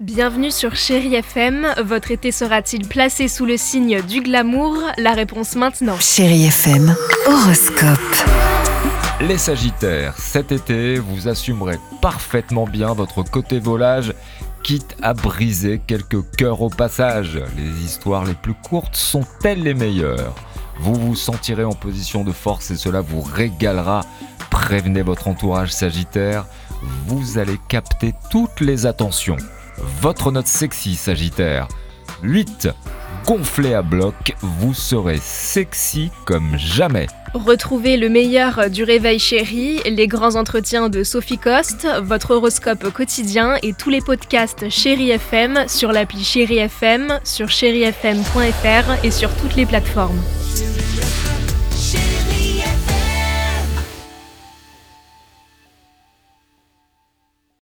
Bienvenue sur Chéri FM. Votre été sera-t-il placé sous le signe du glamour? La réponse maintenant. Chéri FM, horoscope. Les Sagittaires, cet été, vous assumerez parfaitement bien votre côté volage, quitte à briser quelques cœurs au passage. Les histoires les plus courtes sont-elles les meilleures? Vous vous sentirez en position de force et cela vous régalera. Prévenez votre entourage Sagittaire, vous allez capter toutes les attentions. Votre note sexy Sagittaire. 8. Gonflé à bloc, vous serez sexy comme jamais. Retrouvez le meilleur du réveil chéri, les grands entretiens de Sophie Coste, votre horoscope quotidien et tous les podcasts Chéri FM sur l'appli Chéri FM, sur chérifm.fr et sur toutes les plateformes.